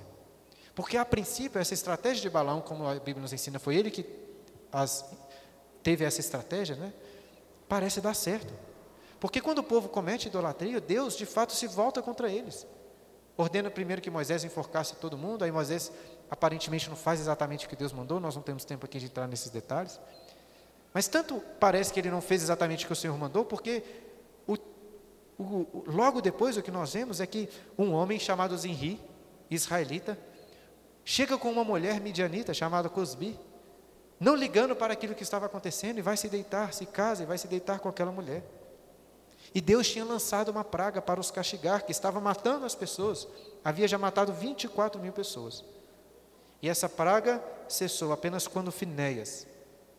Porque a princípio essa estratégia de Balaão, como a Bíblia nos ensina, foi ele que as, teve essa estratégia, né? Parece dar certo. Porque quando o povo comete idolatria, Deus de fato se volta contra eles. Ordena primeiro que Moisés enforcasse todo mundo, aí Moisés aparentemente não faz exatamente o que Deus mandou, nós não temos tempo aqui de entrar nesses detalhes. Mas tanto parece que ele não fez exatamente o que o Senhor mandou, porque o, logo depois o que nós vemos é que um homem chamado Zinri, israelita, chega com uma mulher midianita chamada Cosbi, não ligando para aquilo que estava acontecendo, e vai se deitar, se casa e vai se deitar com aquela mulher. E Deus tinha lançado uma praga para os castigar, que estava matando as pessoas. Havia já matado 24 mil pessoas. E essa praga cessou apenas quando Finéias,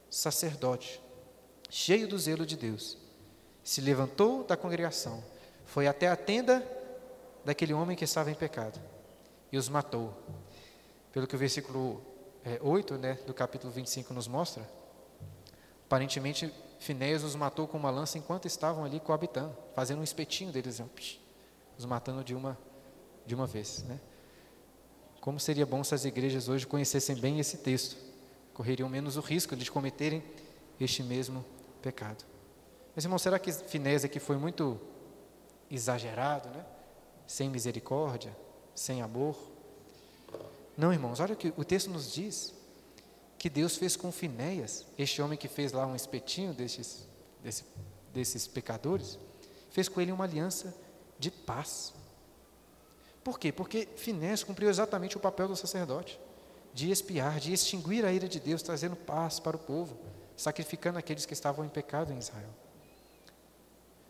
sacerdote, cheio do zelo de Deus, se levantou da congregação, foi até a tenda daquele homem que estava em pecado e os matou. Pelo que o versículo é, 8 né, do capítulo 25 nos mostra, aparentemente Finéias os matou com uma lança enquanto estavam ali coabitando, fazendo um espetinho deles, os matando de uma, de uma vez. Né? Como seria bom se as igrejas hoje conhecessem bem esse texto, correriam menos o risco de cometerem este mesmo pecado. Mas, irmão, será que Finéias aqui foi muito exagerado, né? sem misericórdia, sem amor? Não, irmãos, olha o que o texto nos diz que Deus fez com Finéias, este homem que fez lá um espetinho desses, desse, desses pecadores, fez com ele uma aliança de paz. Por quê? Porque Finéias cumpriu exatamente o papel do sacerdote, de espiar, de extinguir a ira de Deus, trazendo paz para o povo, sacrificando aqueles que estavam em pecado em Israel.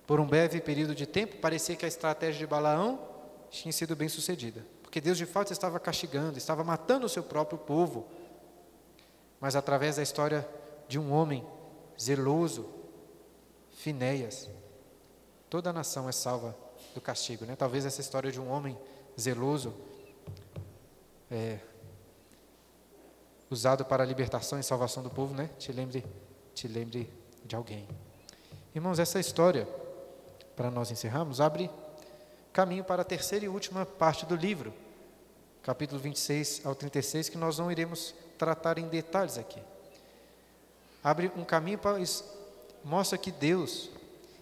Por um breve período de tempo, parecia que a estratégia de Balaão tinha sido bem sucedida, porque Deus de fato estava castigando, estava matando o seu próprio povo mas através da história de um homem zeloso, Finéias, toda a nação é salva do castigo. Né? Talvez essa história de um homem zeloso, é, usado para a libertação e salvação do povo, né? te, lembre, te lembre de alguém. Irmãos, essa história, para nós encerrarmos, abre caminho para a terceira e última parte do livro, capítulo 26 ao 36, que nós não iremos tratar em detalhes aqui. Abre um caminho para mostra que Deus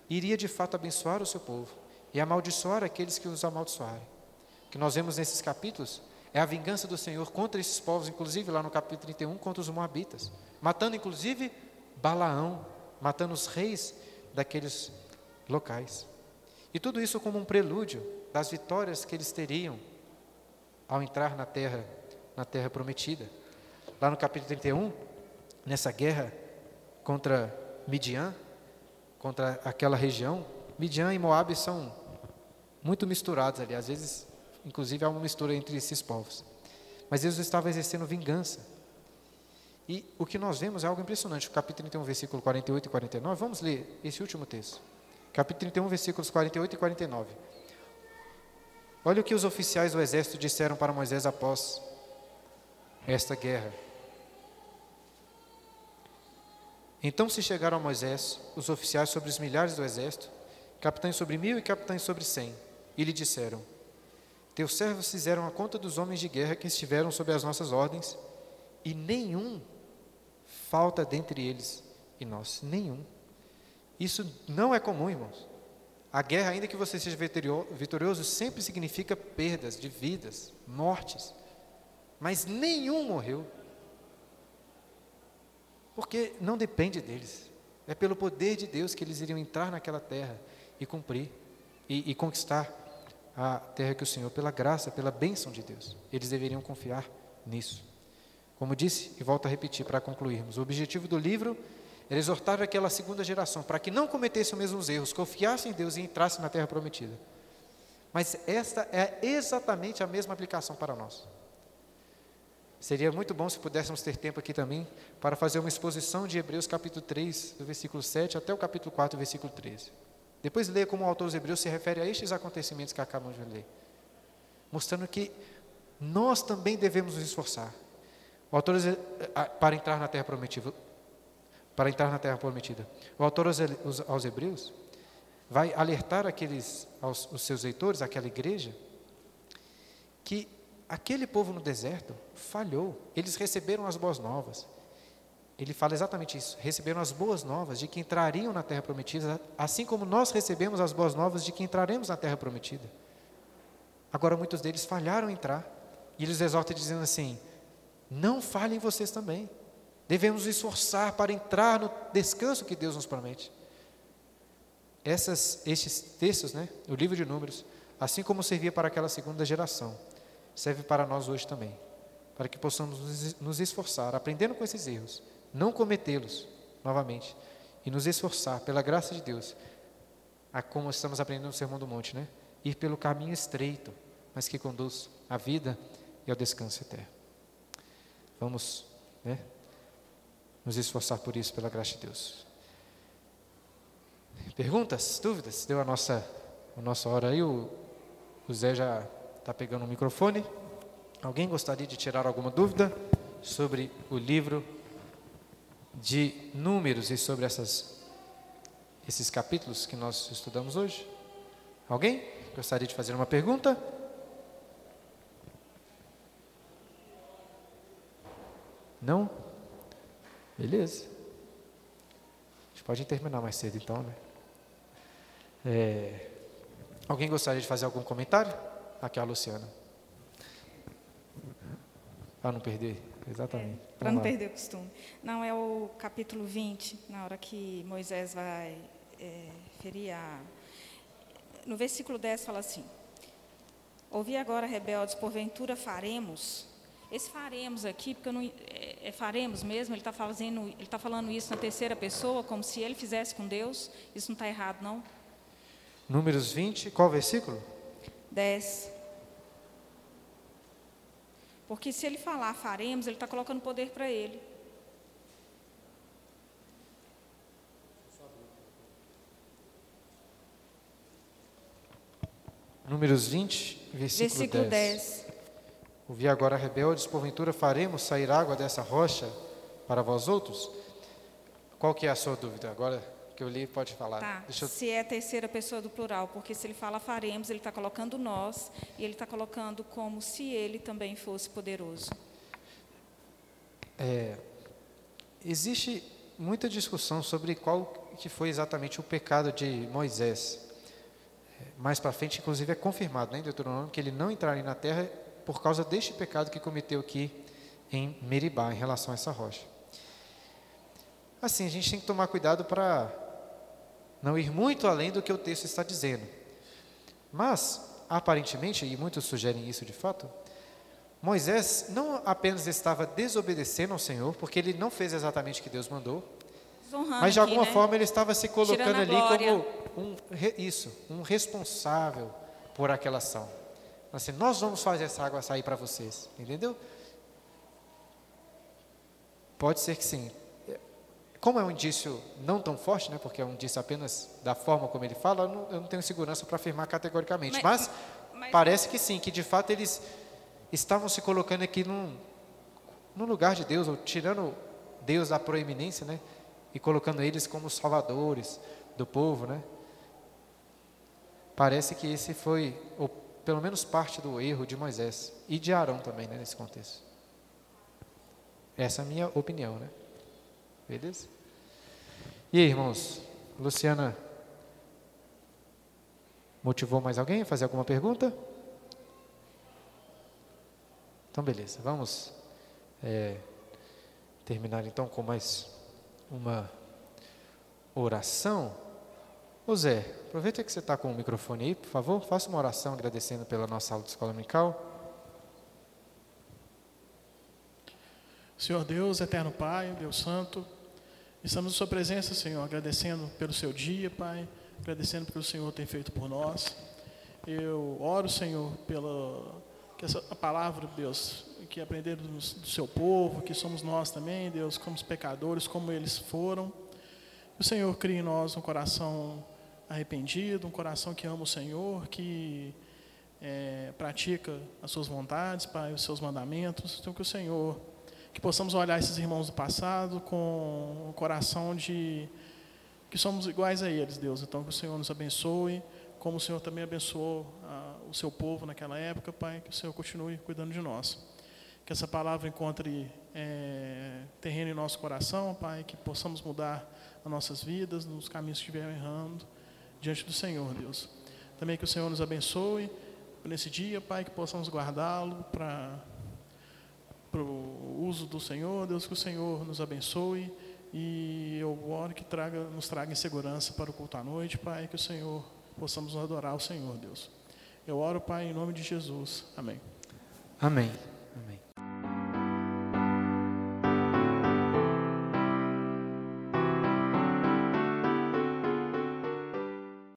iria de fato abençoar o seu povo e amaldiçoar aqueles que os amaldiçoarem. O que nós vemos nesses capítulos é a vingança do Senhor contra esses povos, inclusive lá no capítulo 31, contra os moabitas, matando inclusive Balaão, matando os reis daqueles locais. E tudo isso como um prelúdio das vitórias que eles teriam ao entrar na terra, na terra prometida lá no capítulo 31, nessa guerra contra Midian, contra aquela região, Midian e Moab são muito misturados ali, às vezes, inclusive, há uma mistura entre esses povos. Mas Deus estava exercendo vingança. E o que nós vemos é algo impressionante. O capítulo 31, versículo 48 e 49. Vamos ler esse último texto. Capítulo 31, versículos 48 e 49. Olha o que os oficiais do exército disseram para Moisés após esta guerra. Então se chegaram a Moisés os oficiais sobre os milhares do exército, capitães sobre mil e capitães sobre cem, e lhe disseram: Teus servos fizeram a conta dos homens de guerra que estiveram sob as nossas ordens, e nenhum falta dentre eles e nós, nenhum. Isso não é comum, irmãos. A guerra, ainda que você seja vitorioso, sempre significa perdas de vidas, mortes. Mas nenhum morreu. Porque não depende deles. É pelo poder de Deus que eles iriam entrar naquela terra e cumprir e, e conquistar a terra que o Senhor, pela graça, pela bênção de Deus, eles deveriam confiar nisso. Como disse, e volto a repetir para concluirmos, o objetivo do livro era exortar aquela segunda geração para que não cometesse os mesmos erros, confiasse em Deus e entrasse na terra prometida. Mas esta é exatamente a mesma aplicação para nós. Seria muito bom se pudéssemos ter tempo aqui também para fazer uma exposição de Hebreus capítulo 3, do versículo 7 até o capítulo 4, versículo 13. Depois leia como o autor dos Hebreus se refere a estes acontecimentos que acabamos de ler. Mostrando que nós também devemos nos esforçar. O autor para entrar na terra prometida, para entrar na terra prometida. O autor aos, Hebreus vai alertar aqueles aos os seus leitores, aquela igreja, que aquele povo no deserto falhou. Eles receberam as boas novas. Ele fala exatamente isso. Receberam as boas novas de que entrariam na terra prometida, assim como nós recebemos as boas novas de que entraremos na terra prometida. Agora, muitos deles falharam em entrar. E eles exortam dizendo assim: não falhem vocês também. Devemos esforçar para entrar no descanso que Deus nos promete. Essas, estes textos, né, o livro de Números, assim como servia para aquela segunda geração, serve para nós hoje também, para que possamos nos esforçar, aprendendo com esses erros, não cometê-los novamente, e nos esforçar, pela graça de Deus, a como estamos aprendendo no Sermão do Monte, né? Ir pelo caminho estreito, mas que conduz à vida e ao descanso eterno. Vamos, né? Nos esforçar por isso, pela graça de Deus. Perguntas, dúvidas? Deu a nossa, a nossa hora aí, o, o Zé já está pegando o microfone. Alguém gostaria de tirar alguma dúvida sobre o livro de Números e sobre essas, esses capítulos que nós estudamos hoje? Alguém gostaria de fazer uma pergunta? Não? Beleza. A gente pode terminar mais cedo então, né? É, alguém gostaria de fazer algum comentário? Aqui a Luciana. Para não perder, exatamente. É, Para não lá. perder o costume. Não, é o capítulo 20, na hora que Moisés vai é, ferir a. No versículo 10 fala assim: Ouvi agora, rebeldes, porventura faremos esse faremos aqui, porque não, é, é, faremos mesmo, ele está está falando isso na terceira pessoa, como se ele fizesse com Deus. Isso não está errado, não? Números 20, qual versículo? 10. Porque se ele falar faremos, ele está colocando poder para ele. Números 20, versículo, versículo 10. 10. Ouvi agora rebeldes, porventura faremos sair água dessa rocha para vós outros? Qual que é a sua dúvida? Agora que eu li, pode falar. Tá. Eu... Se é a terceira pessoa do plural, porque se ele fala faremos, ele está colocando nós, e ele está colocando como se ele também fosse poderoso. É, existe muita discussão sobre qual que foi exatamente o pecado de Moisés. É, mais para frente, inclusive, é confirmado né, em Deuteronômio que ele não entraria na terra por causa deste pecado que cometeu aqui em Meribá, em relação a essa rocha. Assim, a gente tem que tomar cuidado para não ir muito além do que o texto está dizendo. Mas, aparentemente, e muitos sugerem isso de fato, Moisés não apenas estava desobedecendo ao Senhor, porque ele não fez exatamente o que Deus mandou, mas de alguma aqui, né? forma ele estava se colocando ali como um, isso, um responsável por aquela ação. Assim, nós vamos fazer essa água sair para vocês, entendeu? Pode ser que sim. Como é um indício não tão forte, né, porque é um indício apenas da forma como ele fala, eu não, eu não tenho segurança para afirmar categoricamente. Mas, mas, mas, parece que sim, que de fato eles estavam se colocando aqui num, no lugar de Deus, ou tirando Deus da proeminência, né, e colocando eles como salvadores do povo, né. Parece que esse foi o pelo menos parte do erro de Moisés e de Arão também, né, nesse contexto. Essa é a minha opinião, né? Beleza? E aí, irmãos? Luciana motivou mais alguém a fazer alguma pergunta? Então, beleza. Vamos é, terminar então com mais uma oração. Ô Zé, aproveita que você está com o microfone aí, por favor, faça uma oração agradecendo pela nossa aula de escola dominical. Senhor Deus, eterno Pai, Deus Santo, estamos em Sua presença, Senhor, agradecendo pelo Seu dia, Pai, agradecendo pelo Senhor tem feito por nós. Eu oro, Senhor, pela que essa a palavra, Deus, que aprenderam do, do Seu povo, que somos nós também, Deus, como os pecadores, como eles foram. O Senhor crie em nós um coração arrependido, um coração que ama o Senhor, que é, pratica as suas vontades, Pai, os seus mandamentos. Então, que o Senhor, que possamos olhar esses irmãos do passado com o coração de que somos iguais a eles, Deus. Então, que o Senhor nos abençoe como o Senhor também abençoou ah, o seu povo naquela época, Pai, que o Senhor continue cuidando de nós. Que essa palavra encontre é, terreno em nosso coração, Pai, que possamos mudar as nossas vidas, nos caminhos que estivermos errando, diante do Senhor, Deus. Também que o Senhor nos abençoe nesse dia, Pai, que possamos guardá-lo para o uso do Senhor, Deus, que o Senhor nos abençoe e eu oro que traga, nos traga em segurança para o culto à noite, Pai, que o Senhor possamos adorar o Senhor, Deus. Eu oro, Pai, em nome de Jesus. Amém. Amém. Amém.